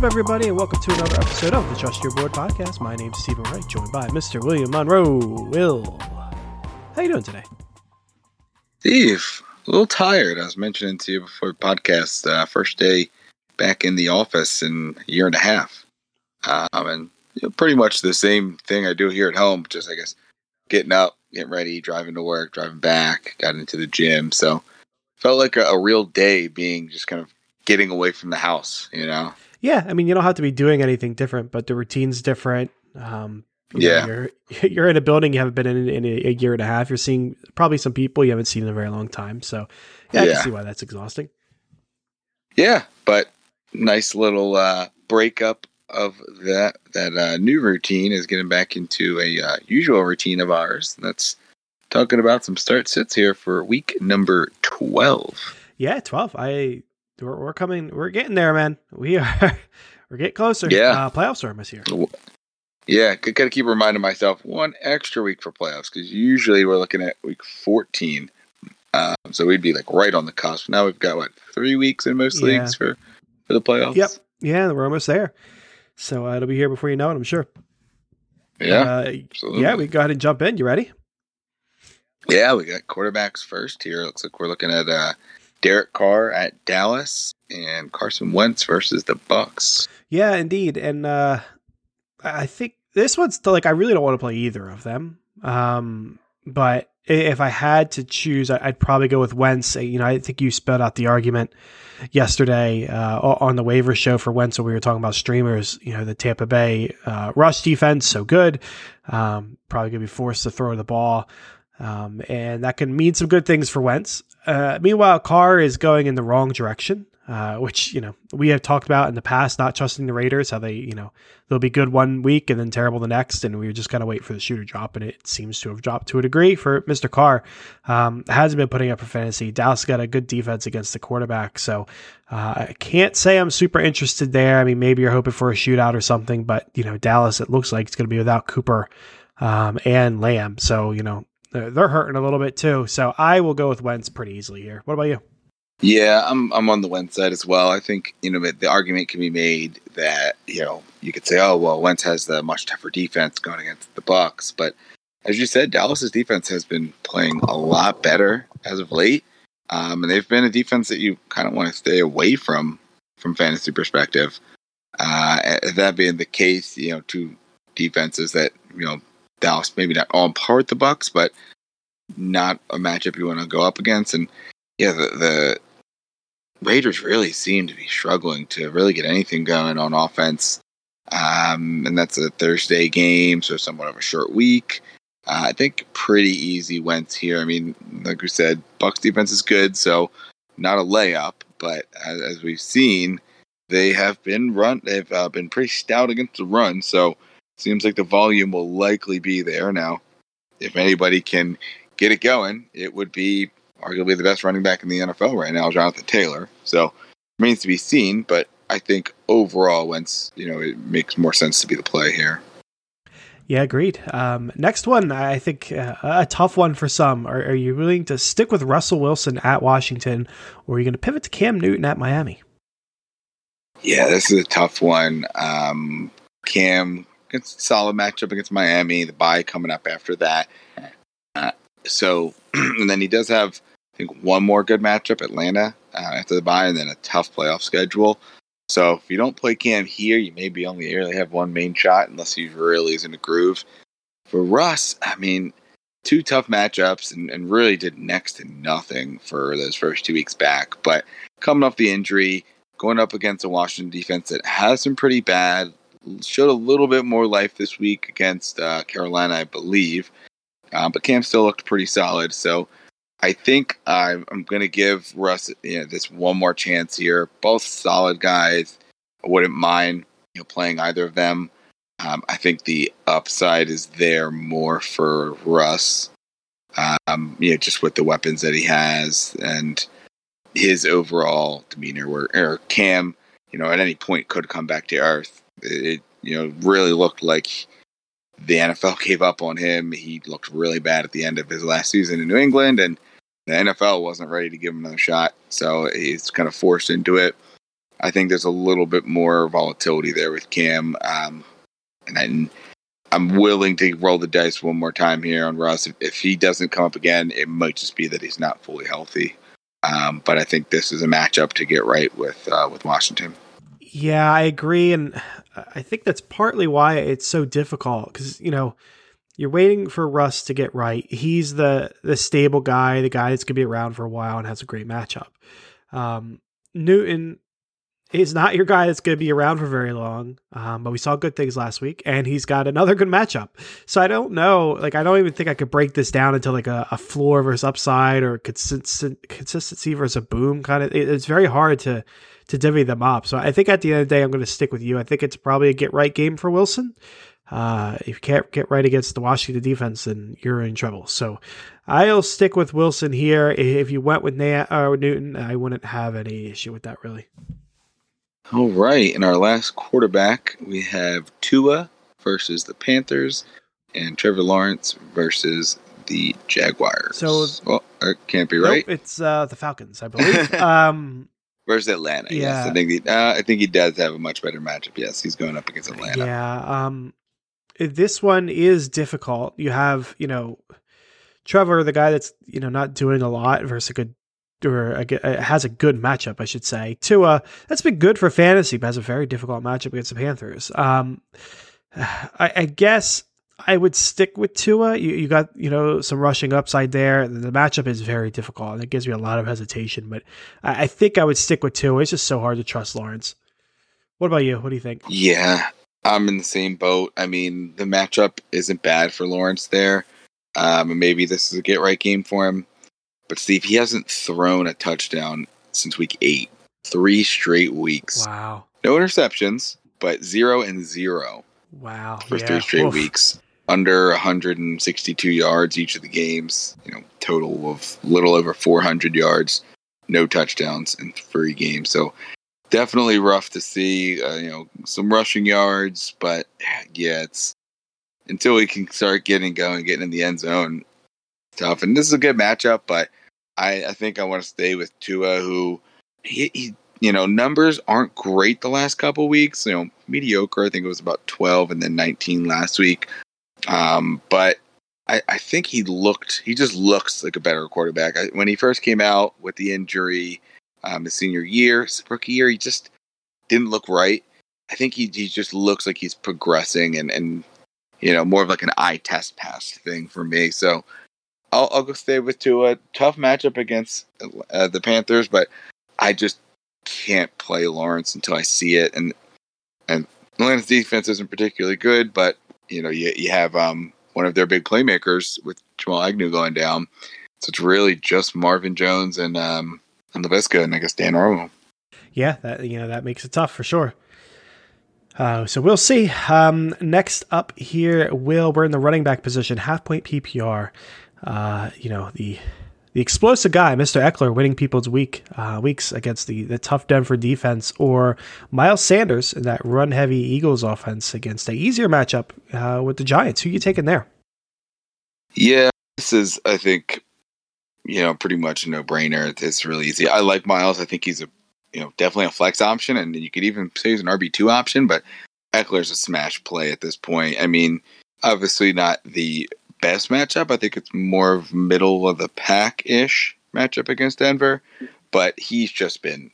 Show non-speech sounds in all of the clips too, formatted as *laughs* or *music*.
up, everybody, and welcome to another episode of the Trust Your Board podcast. My name's Stephen Wright, joined by Mr. William Monroe. Will, how you doing today? Steve, a little tired. I was mentioning to you before the podcast, uh, first day back in the office in a year and a half. Um, and you know, pretty much the same thing I do here at home, just I guess getting up, getting ready, driving to work, driving back, got into the gym. So felt like a, a real day being just kind of getting away from the house, you know? Yeah, I mean, you don't have to be doing anything different, but the routine's different. Um, you know, Yeah. you're *laughs* you're in a building you haven't been in in a, a year and a half. You're seeing probably some people you haven't seen in a very long time. So, yeah, I can see why that's exhausting. Yeah, but nice little uh, breakup of that. That uh, new routine is getting back into a uh, usual routine of ours. That's talking about some start sits here for week number 12. Yeah, twelve. I we're, we're coming. We're getting there, man. We *laughs* are. We're getting closer. Yeah. uh, playoffs are almost here. Yeah, got to keep reminding myself one extra week for playoffs because usually we're looking at week 14. Um, so we'd be like right on the cusp. Now we've got what three weeks in most Yeah. leagues for for the playoffs. Yep. Yeah, we're almost there. So uh, it'll be here before you know it. I'm sure. Yeah. Uh, yeah. We go ahead and jump in. You ready? Yeah, we got quarterbacks first here. Looks like we're looking at uh, Derek Carr at Dallas and Carson Wentz versus the Bucs. Yeah, indeed. And uh I think this one's like I really don't want to play either of them. Um but if I had to choose, I'd probably go with Wentz. Uh, You know, I think you spelled out the argument yesterday uh, on the waiver show for Wentz when we were talking about streamers. You know, the Tampa Bay uh, rush defense so good, um, probably going to be forced to throw the ball, um, and that can mean some good things for Wentz. Uh, meanwhile, Carr is going in the wrong direction, uh, which you know we have talked about in the past. Not trusting the Raiders, how they you know they'll be good one week and then terrible the next, and we were just kind of wait for the shoe to drop, and it seems to have dropped to a degree for Mr. Carr. Um, hasn't been putting up for fantasy. Dallas got a good defense against the quarterback, so uh, I can't say I'm super interested there. I mean, maybe you're hoping for a shootout or something, but you know Dallas, it looks like it's going to be without Cooper um, and Lamb, so you know they're, hurting a little bit too. So I will go with Wentz pretty easily here. What about you? Yeah, I'm I'm on the Wentz side as well. I think you know the argument can be made that you know you could say, oh well, Wentz has the much tougher defense going against the Bucs, but as you said, Dallas's defense has been playing a lot better as of late, um, and they've been a defense that you kind of want to stay away from from fantasy perspective. Uh, that being the case, you know, two defenses that you know Dallas maybe not on par with the Bucs, but not a matchup you want to go up against, and yeah, the, the Raiders really seem to be struggling to really get anything going on offense. Um, and that's a Thursday game, so somewhat of a short week. Uh, I think pretty easy Wentz here. I mean, like we said, Bucs defense is good, so not a layup. But as, as we've seen, they have been run. They've uh, been pretty stout against the run. So seems like the volume will likely be there now. If anybody can get it going, it would be arguably the best running back in the NFL right now, Jonathan Taylor. So remains to be seen, but I think overall, Wentz, you know, it makes more sense to be the play here. Yeah, agreed. Um, next one, I think uh, a tough one for some. Are, are you willing to stick with Russell Wilson at Washington, or are you going to pivot to Cam Newton at Miami? Yeah, this is a tough one. Um, Cam against a solid matchup against Miami. The bye coming up after that. Uh, so, *clears throat* and then he does have, I think, one more good matchup, Atlanta uh, after the bye, and then a tough playoff schedule. So if you don't play Cam here, you maybe only really have one main shot unless he really is in a groove. For Russ, I mean, two tough matchups and, and really did next to nothing for those first two weeks back. But coming off the injury, going up against a Washington defense that has been pretty bad, showed a little bit more life this week against uh, Carolina, I believe. Uh, but Cam still looked pretty solid. So I think I'm, I'm going to give Russ you know, this one more chance here. Both solid guys. I wouldn't mind you know, playing either of them. Um, I think the upside is there more for Russ. Um, you know, just with the weapons that he has and his overall demeanor. Where or Cam, you know, at any point could come back to earth. It you know really looked like the NFL *laughs* gave up on him. He looked really bad at the end of his last season in New England, and the NFL wasn't ready to give him another shot. So he's kind of forced into it. I think there's a little bit more volatility there with Cam, um, and I, I'm willing to roll the dice one more time here on Russ. If, if he doesn't come up again, it might just be that he's not fully healthy. Um, but I think this is a matchup to get right with uh, with Washington. Yeah, I agree, and I think that's partly why it's so difficult because you know you're waiting for Russ to get right. He's the the stable guy, the guy that's gonna be around for a while and has a great matchup. Um, Newton is not your guy that's going to be around for very long. Um, but we saw good things last week, and he's got another good matchup. So I don't know. Like I don't even think I could break this down into like a, a floor versus upside or consistent consistency versus a boom kind of. It, it's very hard to to divvy them up. So I think at the end of the day, I'm going to stick with you. I think it's probably a get right game for Wilson. Uh, if you can't get right against the Washington defense, then you're in trouble. So I'll stick with Wilson here. If you went with Na- or Newton, I wouldn't have any issue with that really. All right. In our last quarterback, we have Tua versus the Panthers and Trevor Lawrence versus the Jaguars. So, well, it can't be right. Nope, it's uh, the Falcons, I believe. *laughs* um, versus Atlanta. Yeah. Yes, I think he, uh, I think he does have a much better matchup. Yes, he's going up against Atlanta. Yeah. Um, this one is difficult. You have, you know, Trevor, the guy that's you know not doing a lot versus a good or a, has a good matchup, I should say. Tua, that's been good for fantasy, but has a very difficult matchup against the Panthers. Um, *sighs* I, I, guess I would stick with Tua. You, you, got you know some rushing upside there. The matchup is very difficult, and it gives me a lot of hesitation. But I, I think I would stick with Tua. It's just so hard to trust Lawrence. What about you? What do you think? Yeah, I'm in the same boat. I mean, the matchup isn't bad for Lawrence there. Um, maybe this is a get right game for him. But Steve, he hasn't thrown a touchdown since week eight. Three straight weeks. Wow. No interceptions, but zero and zero. Wow. For yeah. three straight Oof. weeks. Under 162 yards each of the games. You know, total of little over 400 yards. No touchdowns in three games. So definitely rough to see. Uh, you know, some rushing yards, but yeah, it's until we can start getting going, getting in the end zone. Tough. And this is a good matchup, but I, I think I want to stay with Tua, who he, he, you know, numbers aren't great the last couple weeks. You know, mediocre. I think it was about 12 and then 19 last week. Um, but I, I think he looked, he just looks like a better quarterback. I, when he first came out with the injury, um, his senior year, his rookie year, he just didn't look right. I think he, he just looks like he's progressing and, and, you know, more of like an eye test pass thing for me. So I'll, I'll go stay with Tua. Tough matchup against uh, the Panthers, but I just can't play Lawrence until I see it. And and Atlanta's defense isn't particularly good, but you know you you have um, one of their big playmakers with Jamal Agnew going down, so it's really just Marvin Jones and um, and Laviska and I guess Dan Arnold. Yeah, that you know that makes it tough for sure. Uh, so we'll see. Um, next up here, Will, we're in the running back position, half point PPR uh, you know, the the explosive guy, Mr. Ekeler, winning people's week uh, weeks against the the tough Denver defense, or Miles Sanders in that run heavy Eagles offense against a easier matchup uh, with the Giants. Who you taking there? Yeah, this is I think you know pretty much a no brainer. It's really easy. I like Miles. I think he's a you know definitely a flex option, and you could even say he's an RB two option. But Ekeler's a smash play at this point. I mean, obviously not the best matchup. I think it's more of middle of the pack ish matchup against Denver, but he's just been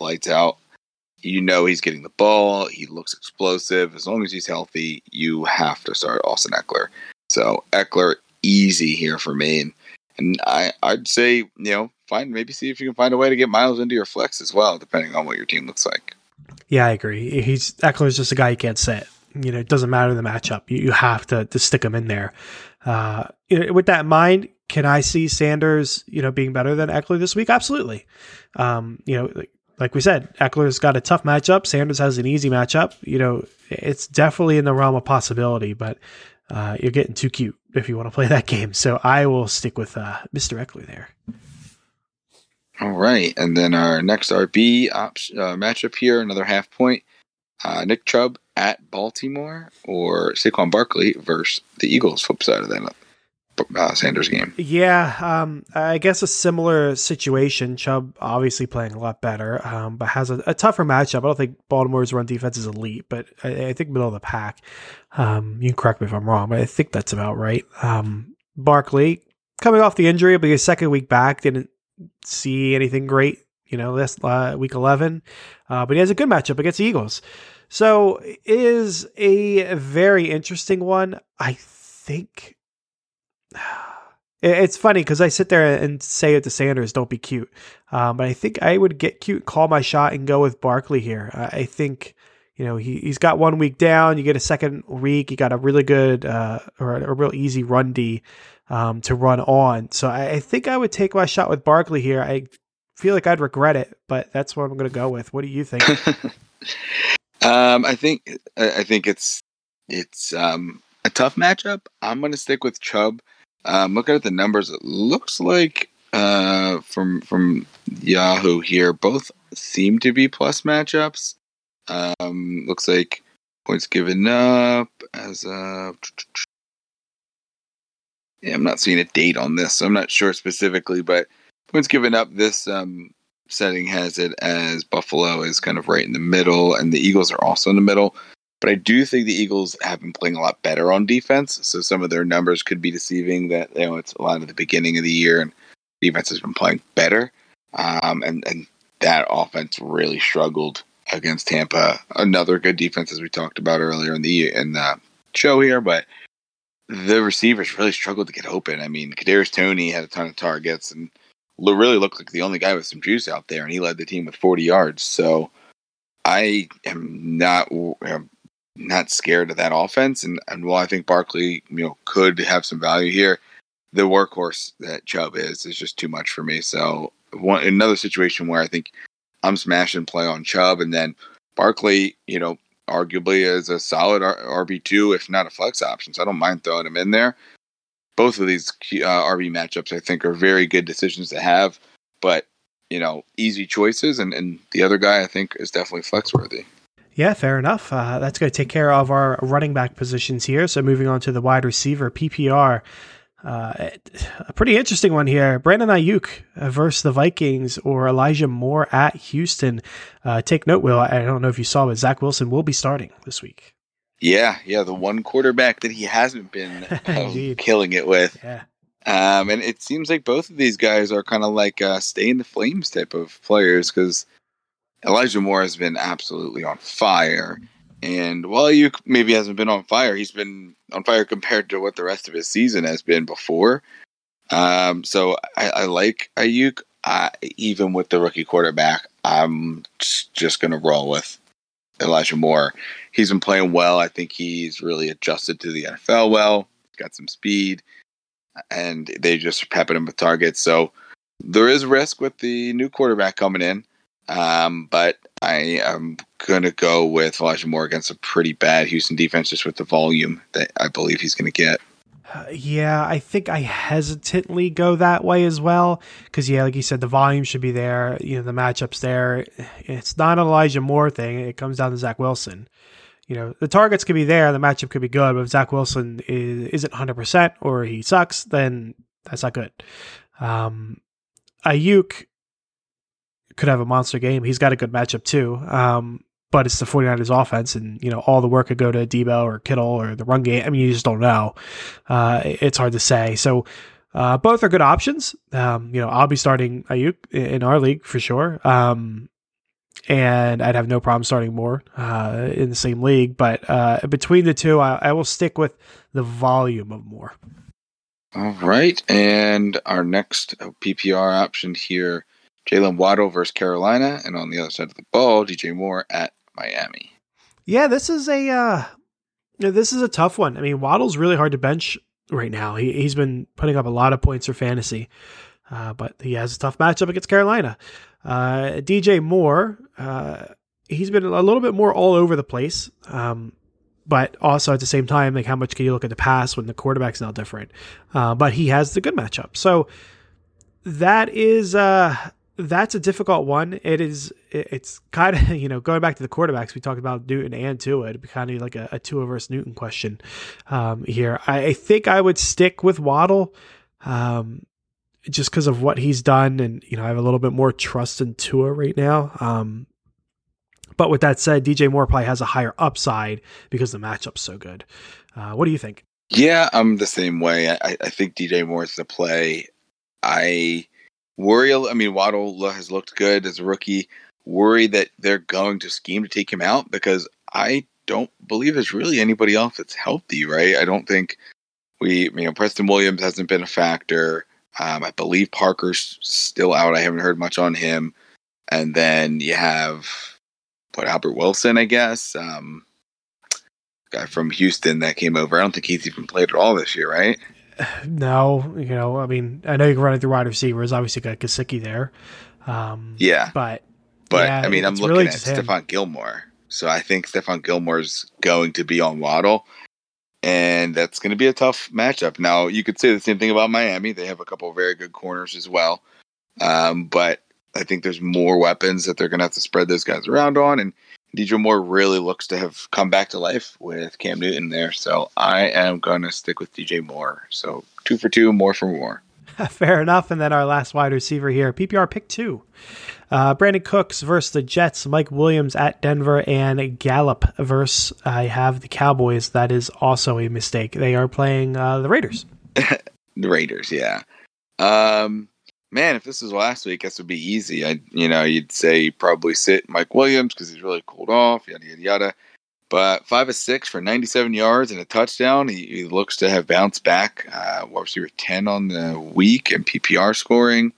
lights out. You know he's getting the ball. He looks explosive. As long as he's healthy, you have to start Austin Ekeler. So Ekeler easy here for me, and, and I I'd say you know find maybe see if you can find a way to get Miles into your flex as well, depending on what your team looks like. Yeah, I agree. He's Ekeler's just a guy you can't sit you know, it doesn't matter the matchup. You, you have to, to stick him in there. Uh, with that in mind, can I see Sanders, you know, being better than Ekeler this week? Absolutely. Um, you know, like, like we said, Ekeler's got a tough matchup. Sanders has an easy matchup. You know, it's definitely in the realm of possibility, but uh, you're getting too cute if you want to play that game. So I will stick with uh, Mr. Ekeler there. All right, and then our next RB op- uh, matchup here, another half point. Uh, Nick Chubb at Baltimore or Saquon Barkley versus the Eagles, flip side of that uh, Sanders game. Yeah, um, I guess a similar situation. Chubb obviously playing a lot better, um, but has a, a, tougher matchup. I don't think Baltimore's run defense is elite, but I, I think middle of the pack. Um, you can correct me if I'm wrong, but I think that's about right. Um, Barkley coming off the injury, but his second week back didn't see anything great. You know, this uh, week 11, uh, but he has a good matchup against the Eagles. So is a very interesting one. I think *sighs* it's funny because I sit there and say it to Sanders, "Don't be cute," um, but I think I would get cute, call my shot, and go with Barkley here. I think you know he he's got one week down. You get a second week. You got a really good uh, or a, a real easy run D um, to run on. So I, I, think I would take my shot with Barkley here. I feel like I'd regret it, but that's what I'm going to go with. What do you think? *laughs* Um, I think I think it's it's um, a tough matchup. I'm going to stick with Chubb. Um, looking at the numbers, it looks like uh, from from Yahoo here, both seem to be plus matchups. Um, looks like points given up as a. Yeah, I'm not seeing a date on this, so I'm not sure specifically, but points given up this um, setting has it as Buffalo is kind of right in the middle, and the Eagles are also in the middle. But I do think the Eagles have been playing a lot better on defense, so some of their numbers could be deceiving. That you know it's a lot of the beginning of the year, and defense has been playing better, um, and and that offense really struggled against Tampa. Another good defense, as we talked about earlier in the in the show here, but the receivers really struggled to get open. I mean, Kadarius Toney had a ton of targets, and really looked like the only guy with some juice out there, and he led the team with 40 yards. So I am not am not scared of that offense, and and while I think Barkley you know could have some value here, the workhorse that Chubb is is just too much for me. So one another situation where I think I'm smashing play on Chubb, and then Barkley, you know, arguably is a solid RB two, if not a flex option. So I don't mind throwing him in there both of these uh, RB matchups, I think, are very good decisions to have, but you know, easy choices. And, and the other guy, I think, is definitely flex worthy. Yeah, fair enough. Uh, that's going to take care of our running back positions here. So moving on to the wide receiver PPR. Uh, a pretty interesting one here. Brandon Aiyuk versus the Vikings or Elijah Moore at Houston. Uh, take note, Will. I don't know if you saw, but Zach Wilson will be starting this week. Yeah, yeah, the one quarterback that he hasn't been *laughs* um, killing it with. Yeah. Um, and it seems like both of these guys are kind of like uh, stay in the flames type of players because Elijah Moore has been absolutely on fire. And while Aiyuk maybe hasn't been on fire, he's been on fire compared to what the rest of his season has been before. Um, so I, I like Aiyuk, Uh, even with the rookie quarterback, I'm just, just going to roll with Elijah Moore. He's been playing well. I think he's really adjusted to the NFL well. He's Got some speed, and they just pepping him with targets. So there is risk with the new quarterback coming in, um, but I am going to go with Elijah Moore against a pretty bad Houston defense, just with the volume that I believe he's going to get. Uh, yeah, I think I hesitantly go that way as well because yeah, like you said, the volume should be there. You know, the matchups there. It's not an Elijah Moore thing. It comes down to Zach Wilson. You know, the targets could be there, the matchup could be good, but if Zach Wilson is, isn't 100% or he sucks, then that's not good. Um, Aiyuk could have a monster game. He's got a good matchup too. Um, but it's the 49ers offense and, you know, all the work could go to Deebo or Kittle or the run game. I mean, you just don't know. Uh, it's hard to say. So, uh, both are good options. Um, you know, I'll be starting Aiyuk in our league for sure. Um, and I'd have no problem starting Moore uh, in the same league. But uh, between the two, I, I, will stick with the volume of Moore. All right, and our next PPR option here: Jalen Waddle versus Carolina, and on the other side of the ball, DJ Moore at Miami. Yeah, this is a uh, this is a tough one. I mean, Waddle's really hard to bench right now. He he's been putting up a lot of points for fantasy, uh, but he has a tough matchup against Carolina. Uh, DJ Moore, uh, he's been a little bit more all over the place. Um, but also at the same time, like how much can you look at the pass when the quarterback's now different? Uh, but he has the good matchup. So that is uh that's a difficult one. It is. It's kind of *laughs* you know going back to the quarterbacks we talked about Newton and Tua. It'd be kind of like a, a Tua versus Newton question um, here. I, I, think I would stick with Waddle, um, just because of what he's done, and you know I have a little bit more trust in Tua right now. Um, but with that said, DJ Moore probably has a higher upside because the matchup's so good. Uh, what do you think? Yeah, I'm the same way. I, I think DJ Moore is the play. I worry. I mean, Waddle has looked good as a rookie. Worry that they're going to scheme to take him out because I don't believe there's really anybody else that's healthy, right? I don't think we, you know, Preston Williams hasn't been a factor. Um, I believe Parker's still out. I haven't heard much on him. And then you have what Albert Wilson, I guess. Um, guy from Houston that came over. I don't think he's even played at all this year, right? No, you know, I mean, I know you can run it through wide receivers. Obviously, got Gesicki there. Um, yeah, but but yeah, I mean, I'm looking really at Stephon Gilmore, so I think Stephon Gilmore's going to be on Waddle, and that's going to be a tough matchup. Now, you could say the same thing about Miami; they have a couple of very good corners as well, um, but I think there's more weapons that they're going to have to spread those guys around on, and DJ Moore really looks to have come back to life with Cam Newton there. So I am going to stick with DJ Moore. So two for two, Moore for Moore. *laughs* Fair enough. And then our last wide receiver here, PPR pick two. Uh, Brandin Cooks versus the Jets, Mike Williams at Denver, and Gallup versus I have the Cowboys. That is also a mistake. They are playing uh, the Raiders. *laughs* the Raiders, yeah. Um, man, if this was last week, this would be easy. I, you know, you'd say probably sit Mike Williams because he's really cooled off, yada yada yada. But five of six for 97 yards and a touchdown. He, he looks to have bounced back. Uh, wide receiver 10 on the week and PPR scoring.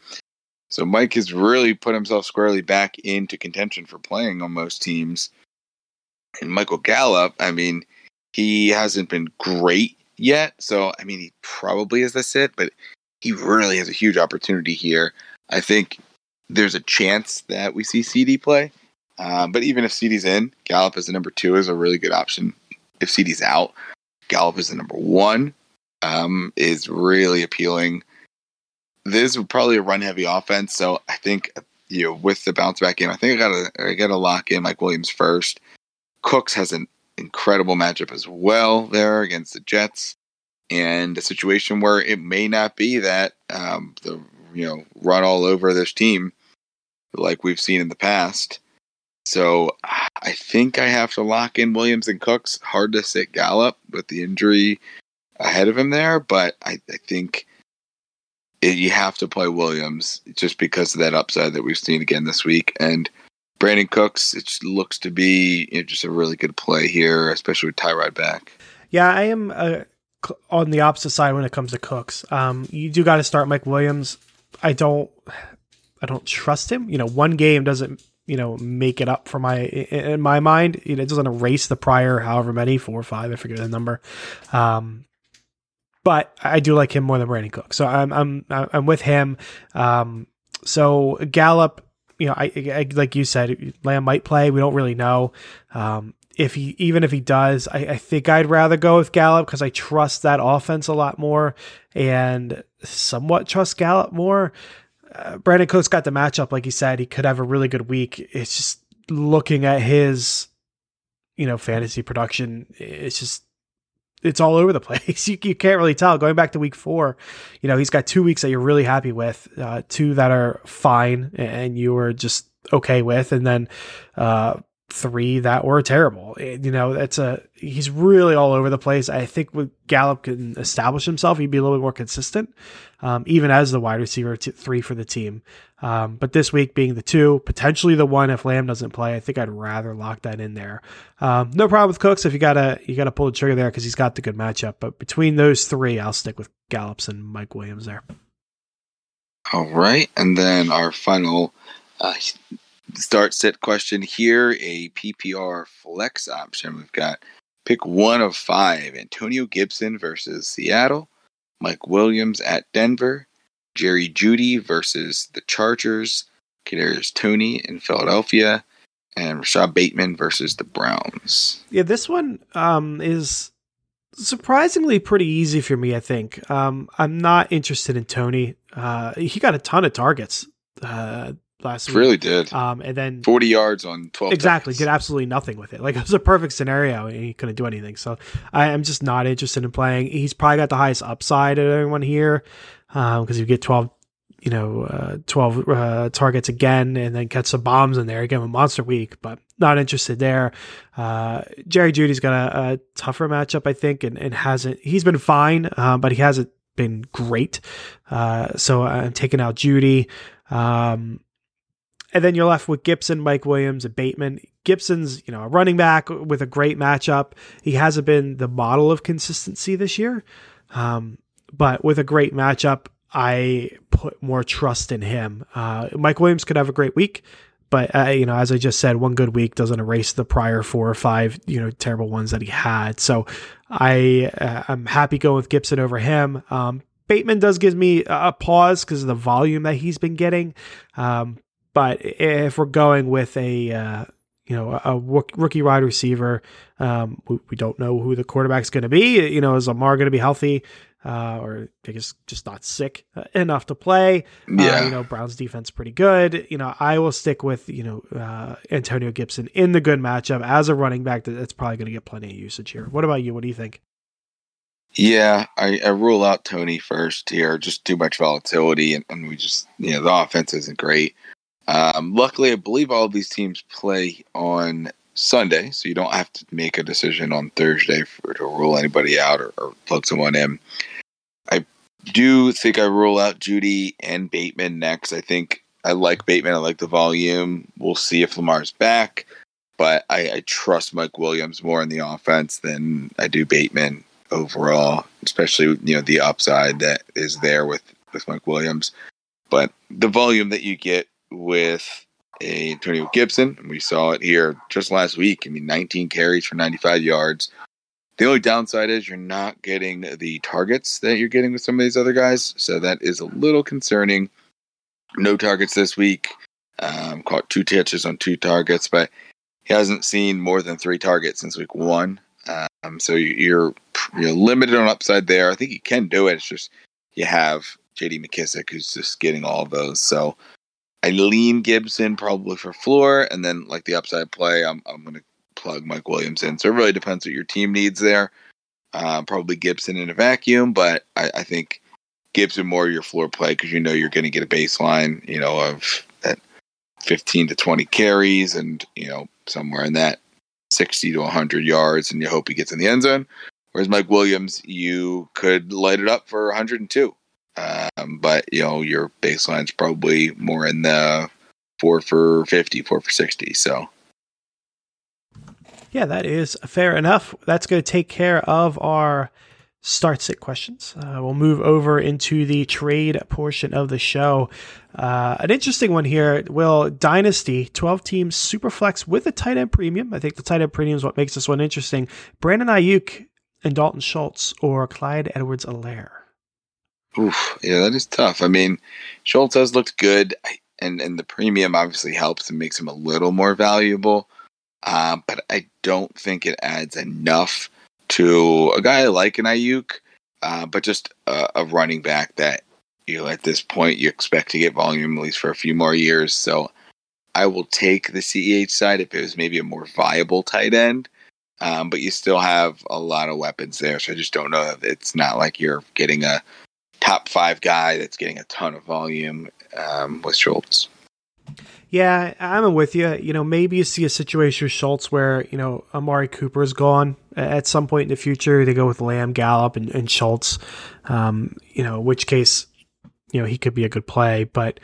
So Mike has really put himself squarely back into contention for playing on most teams. And Michael Gallup, I mean, he hasn't been great yet. So I mean, he probably is the sit, but he really has a huge opportunity here. I think there's a chance that we see CD play. Um, but even if CD's in, Gallup as the number two is a really good option. If CD's out, Gallup is the number one, um, is really appealing. This is probably a run heavy offense, so I think you know with the bounce back game, I think I gotta I gotta lock in Mike Williams first. Cooks has an incredible matchup as well there against the Jets and a situation where it may not be that um, the you know run all over this team like we've seen in the past. So I think I have to lock in Williams and Cooks. Hard to sit Gallup with the injury ahead of him there, but I, I think it, you have to play Williams just because of that upside that we've seen again this week. And Brandin Cooks, it looks to be you know, just a really good play here, especially with Tyrod back. Yeah, I am. Uh, on the opposite side when it comes to Cooks. Um, you do got to start Mike Williams. I don't, I don't trust him. You know, one game doesn't, you know, make it up for my in my mind. You know, it doesn't erase the prior however many four or five. I forget the number. Um, but I do like him more than Brandin Cook. So I'm I'm I'm with him. Um, so Gallup, you know, I, I, like you said, Lamb might play. We don't really know. Um, if he even if he does, I, I think I'd rather go with Gallup because I trust that offense a lot more and somewhat trust Gallup more. Uh, Brandin Cooks got the matchup, like he said, he could have a really good week. It's just looking at his, you know, fantasy production. It's just it's all over the *laughs* place. You, you can't really tell. Going back to week four, you know, he's got two weeks that you're really happy with, uh, two that are fine and you were just okay with, and then uh, three that were terrible. You know, it's a he's really all over the place. I think with Gallup can establish himself, he'd be a little bit more consistent, um, even as the wide receiver t- three for the team. Um, but this week being the two, potentially the one if Lamb doesn't play, I think I'd rather lock that in there. Um, no problem with Cooks if you gotta you gotta pull the trigger there because he's got the good matchup. But between those three, I'll stick with Gallups and Mike Williams there. All right, and then our final uh, start sit question here a PPR flex option. We've got pick one of five Antonio Gibson versus Seattle, Mike Williams at Denver, Jerry Jeudy versus the Chargers, Kadarius Toney in Philadelphia, and Rashod Bateman versus the Browns. Yeah, this one um, is surprisingly pretty easy for me. I think um, I'm not interested in Toney. Uh, he got a ton of targets uh, last week. Really did. Um, and then 40 yards on 12. exactly touches. did absolutely nothing with it. Like it was a perfect scenario, and he couldn't do anything. So I am just not interested in playing. He's probably got the highest upside of everyone here because you get 12 you know, uh, 12 uh, targets again and then catch some bombs in there. Again, a monster week, but not interested there. Uh, Jerry Jeudy's got a, a, tougher matchup, I think, and, and hasn't, he's been fine, uh, but he hasn't been great. Uh, so I'm taking out Jeudy. Um, and then you're left with Gibson, Mike Williams, and Bateman. Gibson's, you know, a running back with a great matchup. He hasn't been the model of consistency this year. Um, but with a great matchup, I put more trust in him. Uh, Mike Williams could have a great week, but uh, you know, as I just said, one good week doesn't erase the prior four or five you know terrible ones that he had. So I uh, I'm happy going with Gibson over him. Um, Bateman does give me a pause because of the volume that he's been getting. Um, but if we're going with a uh, you know a rookie wide receiver, um, we, we, don't know who the quarterback's going to be. You know, is Lamar going to be healthy? uh, or I guess just not sick uh, enough to play. Uh, yeah. Uh, you know, Brown's defense pretty good. You know, I will stick with, you know, uh, Antonio Gibson in the good matchup as a running back that's probably going to get plenty of usage here. What about you? What do you think? Yeah, I, I rule out Toney first here. Just too much volatility, and, and we just, you know, the offense isn't great. Um, luckily, I believe all of these teams play on Sunday, so you don't have to make a decision on Thursday for, to rule anybody out or, or plug someone in. I do think I rule out Jeudy and Bateman next. I think I like Bateman. I like the volume. We'll see if Lamar's back, but I, I trust Mike Williams more in the offense than I do Bateman overall, especially you know the upside that is there with with Mike Williams. But the volume that you get with a Antonio Gibson. We saw it here just last week. I mean, 19 carries for 95 yards. The only downside is you're not getting the targets that you're getting with some of these other guys. So that is a little concerning. No targets this week. Um, caught two touches on two targets, but he hasn't seen more than three targets since week one. Um, so you're you're limited on upside there. I think you can do it. It's just you have J.D. McKissic who's just getting all those. So I lean Gibson probably for floor, and then like the upside play, I'm I'm to plug Mike Williams in. So it really depends what your team needs there. Uh, probably Gibson in a vacuum, but I, I think Gibson more your floor play because you know you're going to get a baseline, you know, of that 15 to 20 carries, and you know somewhere in that 60 to 100 yards, and you hope he gets in the end zone. Whereas Mike Williams, you could light it up for 102. Um, but you know your baseline's probably more in the four for 50, four for 60. So yeah, that is fair enough. That's going to take care of our start sit questions. Uh, we'll move over into the trade portion of the show. Uh, an interesting one here. Will Dynasty 12 teams Superflex with a tight end premium? I think the tight end premium is what makes this one interesting. Brandon Aiyuk and Dalton Schultz or Clyde Edwards-Helaire? Oof, yeah, that is tough. I mean, Schultz has looked good, and and the premium obviously helps and makes him a little more valuable. Uh, but I don't think it adds enough to a guy like an Aiyuk, uh, but just a, a, running back that you know at this point you expect to get volume at least for a few more years. So I will take the CEH side if it was maybe a more viable tight end. Um, but you still have a lot of weapons there, so I just don't know. if It's not like you're getting a top five guy that's getting a ton of volume um, with Schultz. Yeah, I'm with you. You know, maybe you see a situation with Schultz where, you know, Amari Cooper is gone at some point in the future. They go with Lamb, Gallup, and, and Schultz, um, you know, which case, you know, he could be a good play, but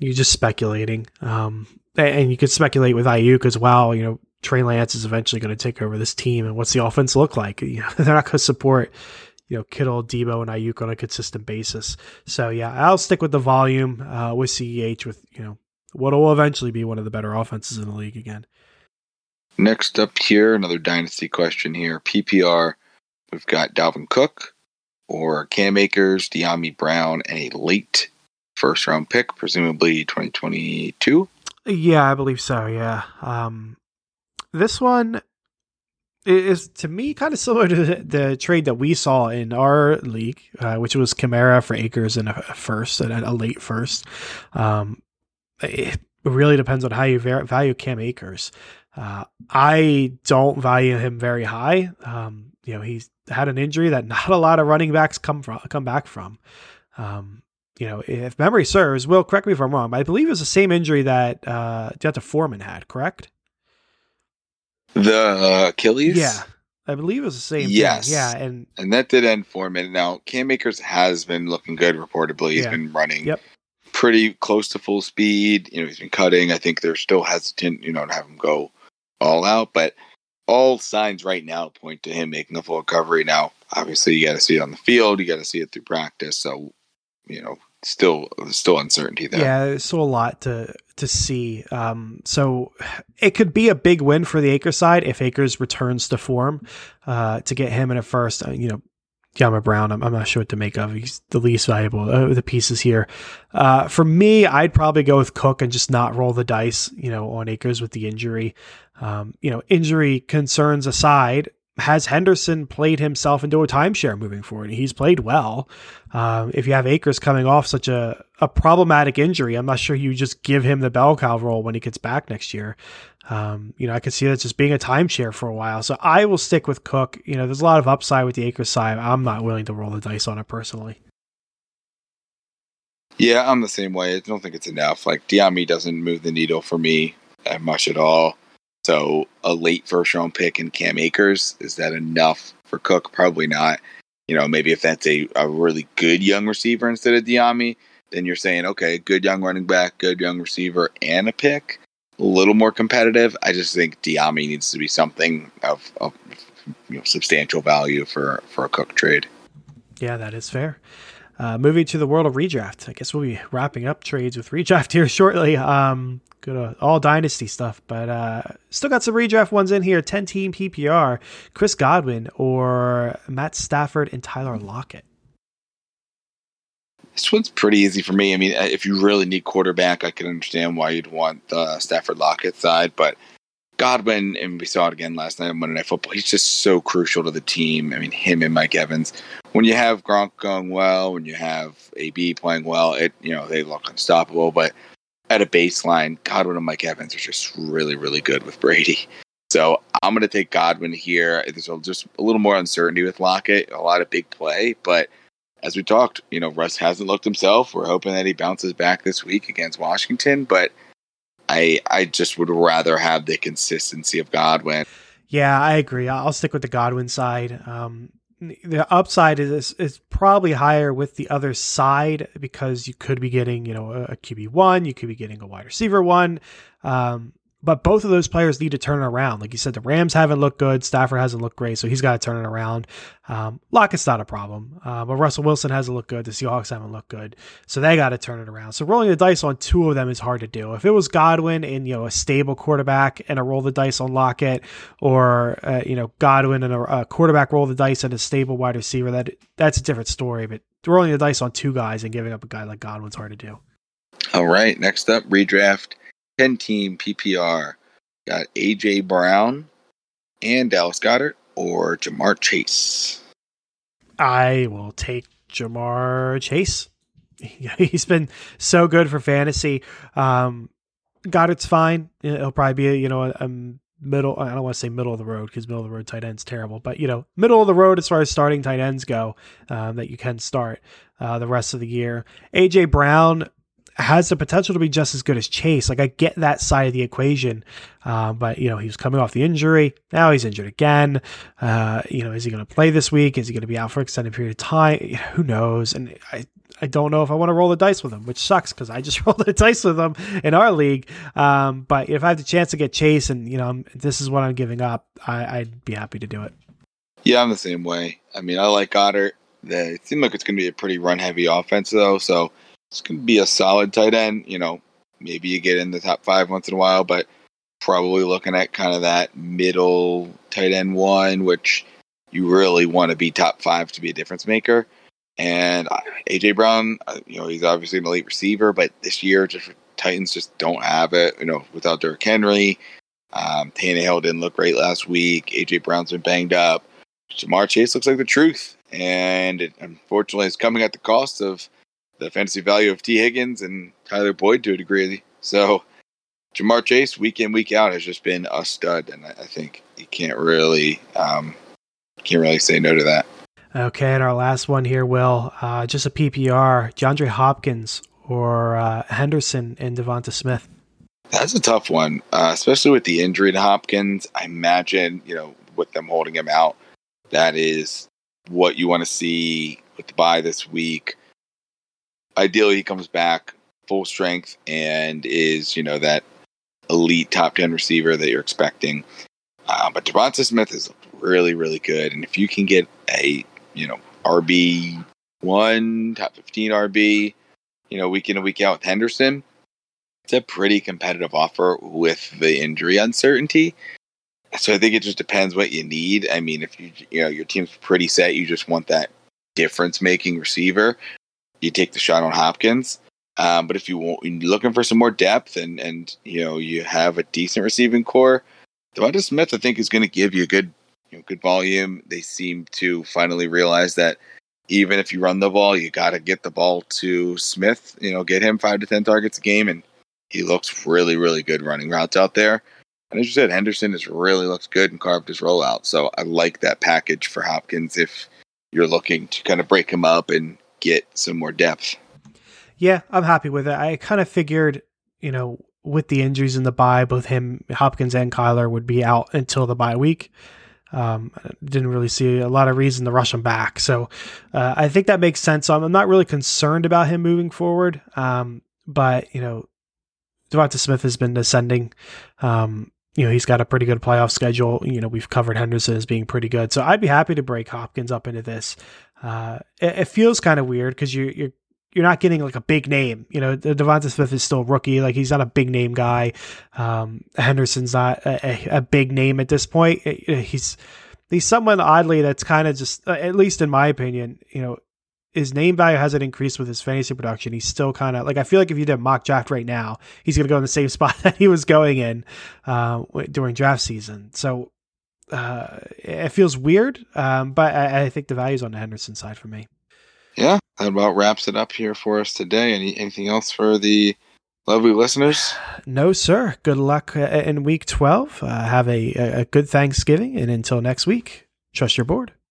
you're just speculating. Um, and you could speculate with Aiyuk as well. You know, Trey Lance is eventually going to take over this team, and what's the offense look like? You know, *laughs* they're not going to support you know Kittle, Deebo, and Aiyuk on a consistent basis. So yeah, I'll stick with the volume uh, with CEH with you know what will eventually be one of the better offenses in the league again. Next up here, another dynasty question here. PPR, we've got Dalvin Cook or Cam Akers, Dyami Brown, and a late first round pick, presumably 2022. Yeah, I believe so. Yeah. Um, this one is to me kind of similar to the, the, trade that we saw in our league, uh, which was Kamara for Akers and a first and a late first. Um, it really depends on how you value Cam Akers. Uh, I don't value him very high. Um, you know, he's had an injury that *laughs* not a lot of running backs come from come back from. Um, you know, if memory serves, Will correct me if I'm wrong, but I believe it was the same injury that uh, D'Onta Foreman had. Correct? The uh, Achilles. Yeah, I believe it was the same. Yes. Thing. Yeah, and and that did end Foreman. Now Cam Akers has been looking good. Reportedly, he's yeah. been running. Yep. Pretty close to full speed. You know, he's been cutting. I think they're still hesitant, you know, to have him go all out, but all signs right now point to him making a full recovery. Now, obviously, you got to see it on the field. You got to see it through practice. So, you know, still still uncertainty there. Yeah, there's still a lot to to see. Um, so it could be a big win for the Akers side if Akers returns to form uh, to get him in a first. Uh, you know, Yama Brown, I'm, I'm, not sure what to make of. He's the least valuable of the pieces here. Uh, for me, I'd probably go with Cook and just not roll the dice. You know, on Akers with the injury. Um, you know, injury concerns aside, has Henderson played himself into a timeshare moving forward? He's played well. Um, if you have Akers coming off such a, a problematic injury, I'm not sure you just give him the bell cow role when he gets back next year. Um, you know, I could see that just being a timeshare for a while. So I will stick with Cook. You know, there's a lot of upside with the Akers side. I'm not willing to roll the dice on it personally. Yeah, I'm the same way. I don't think it's enough. Like Dyami doesn't move the needle for me much at all. So a late first round pick in Cam Akers is that enough for Cook? Probably not. You know, maybe if that's a, a really good young receiver instead of Dyami, then you're saying, okay, good young running back, good young receiver, and a pick. A little more competitive. I just think Dyami needs to be something of, of you know, substantial value for, for a Cook trade. Yeah, that is fair. Uh, moving to the world of redraft, I guess we'll be wrapping up trades with redraft here *laughs* shortly. Um, Good, all dynasty stuff, but uh, still got some redraft ones in here. 10 team PPR, Chris Godwin or Matt Stafford and Tyler Lockett. This one's pretty easy for me. I mean, if you really need quarterback, I can understand why you'd want the Stafford Lockett side, but Godwin, and we saw it again last night on Monday Night Football, he's just so crucial to the team. I mean, him and Mike Evans. When you have Gronk going well, when you have AB playing well, it you know they look unstoppable. But at a baseline, Godwin and Mike Evans are just really, really good with Brady. So I'm going to take Godwin here. There's just a little more uncertainty with Lockett, a lot of big play, but as we talked, you know, Russ hasn't looked himself. We're hoping that he bounces back this week against Washington, but I I just would rather have the consistency of Godwin. Yeah, I agree. I'll stick with the Godwin side. Um, the upside is is probably higher with the other side because you could be getting you know a, QB one, you could be getting a wide receiver one. Um, but both of those players need to turn it around. Like you said, the Rams haven't looked good. Stafford hasn't looked great, so he's got to turn it around. Um, Lockett's not a problem, uh, but Russell Wilson hasn't looked good. The Seahawks haven't looked good, so they got to turn it around. So rolling the dice on two of them is hard to do. If it was Godwin and you know a stable quarterback and a roll the dice on Lockett, or uh, you know Godwin and a, a, quarterback roll the dice and a stable wide receiver, that that's a different story. But rolling the dice on two guys and giving up a guy like Godwin's hard to do. All right, next up, redraft 10 team PPR. Got AJ Brown and Dallas Goedert or Ja'Marr Chase. I will take Ja'Marr Chase. *laughs* He's been so good for fantasy. Um, Goedert's fine. He'll probably be a, you know a, a middle. I don't want to say middle of the road because middle of the road tight end's terrible, but you know middle of the road as far as starting tight ends go um, that you can start uh, the rest of the year. AJ Brown has the potential to be just as good as Chase. Like I get that side of the equation, uh, but you know he was coming off the injury. Now he's injured again. Uh, you know, is he going to play this week? Is he going to be out for an extended period of time? Who knows? And I, I don't know if I want to roll the dice with him, which sucks because I just *laughs* rolled the dice with him in our league. Um, but if I have the chance to get Chase, and you know this is what I'm giving up, I, I'd be happy to do it. Yeah, I'm the same way. I mean, I like Goedert. It seems like it's going to be a pretty run heavy offense though, so it's going to be a solid tight end. You know, maybe you get in the top five once in a while, but probably looking at kind of that middle tight end one, which you really want to be top five to be a difference maker. And uh, AJ Brown, uh, you know, he's obviously an elite receiver, but this year, just Titans just don't have it. You know, without Derrick Henry, um, Tannehill didn't look great last week. AJ Brown's been banged up. Ja'Marr Chase looks like the truth, and it, unfortunately, it's coming at the cost of the fantasy value of Tee Higgins and Tyler Boyd to a degree. So Ja'Marr Chase, week in week out, has just been a stud, and I, I think you can't really um, can't really say no to that. Okay, and our last one here, Will, uh, just a PPR, DeAndre Hopkins or uh, Henderson and Devonta Smith. That's a tough one, uh, especially with the injury to Hopkins. I imagine, you know, with them holding him out, that is what you want to see with the bye this week. Ideally, he comes back full strength and is, you know, that elite top 10 receiver that you're expecting. Uh, but Devonta Smith is really, really good. And if you can get a, you know, RB one, top 15 RB, you know, week in and week out with Henderson, it's a pretty competitive offer with the injury uncertainty. So I think it just depends what you need. I mean, if you you know your team's pretty set, you just want that difference making receiver, you take the shot on Hopkins. Um, but if you want, you're looking for some more depth and and you know you have a decent receiving corps, Devonta Smith I think is going to give you good you know, good volume. They seem to finally realize that even if you run the ball, you got to get the ball to Smith. You know, get him five to ten targets a game, and he looks really really good running routes out there. And as you said, Henderson has really looks good and carved his rollout. So I like that package for Hopkins if you're looking to kind of break him up and get some more depth. Yeah, I'm happy with it. I kind of figured, you know, with the injuries in the bye, both him, Hopkins, and Kyler would be out until the bye week. Um, didn't really see a lot of reason to rush him back. So uh, I think that makes sense. I'm, I'm, not really concerned about him moving forward. Um, but, you know, Devonta Smith has been ascending. Um, you know, he's got a pretty good playoff schedule. You know, we've covered Henderson as being pretty good. So I'd be happy to break Hopkins up into this. Uh, it, it, feels kind of weird because you, you're you're not getting like a big name. You know, Devonta Smith is still rookie. Like he's not a big name guy. Um, Henderson's not a, a, big name at this point. He's he's someone oddly that's kind of just, uh, at least in my opinion, you know, his name value hasn't increased with his fantasy production. He's still kind of like I feel like if you did mock draft right now, he's going to go in the same *laughs* spot that he was going in uh, during draft season. So uh, it feels weird, um, but I, I, think the value's on the Henderson side for me. Yeah, that about wraps it up here for us today. Any anything else for the lovely listeners? *sighs* No, sir. Good luck uh, in week twelve. Uh, have a, a good Thanksgiving, and until next week, trust your board.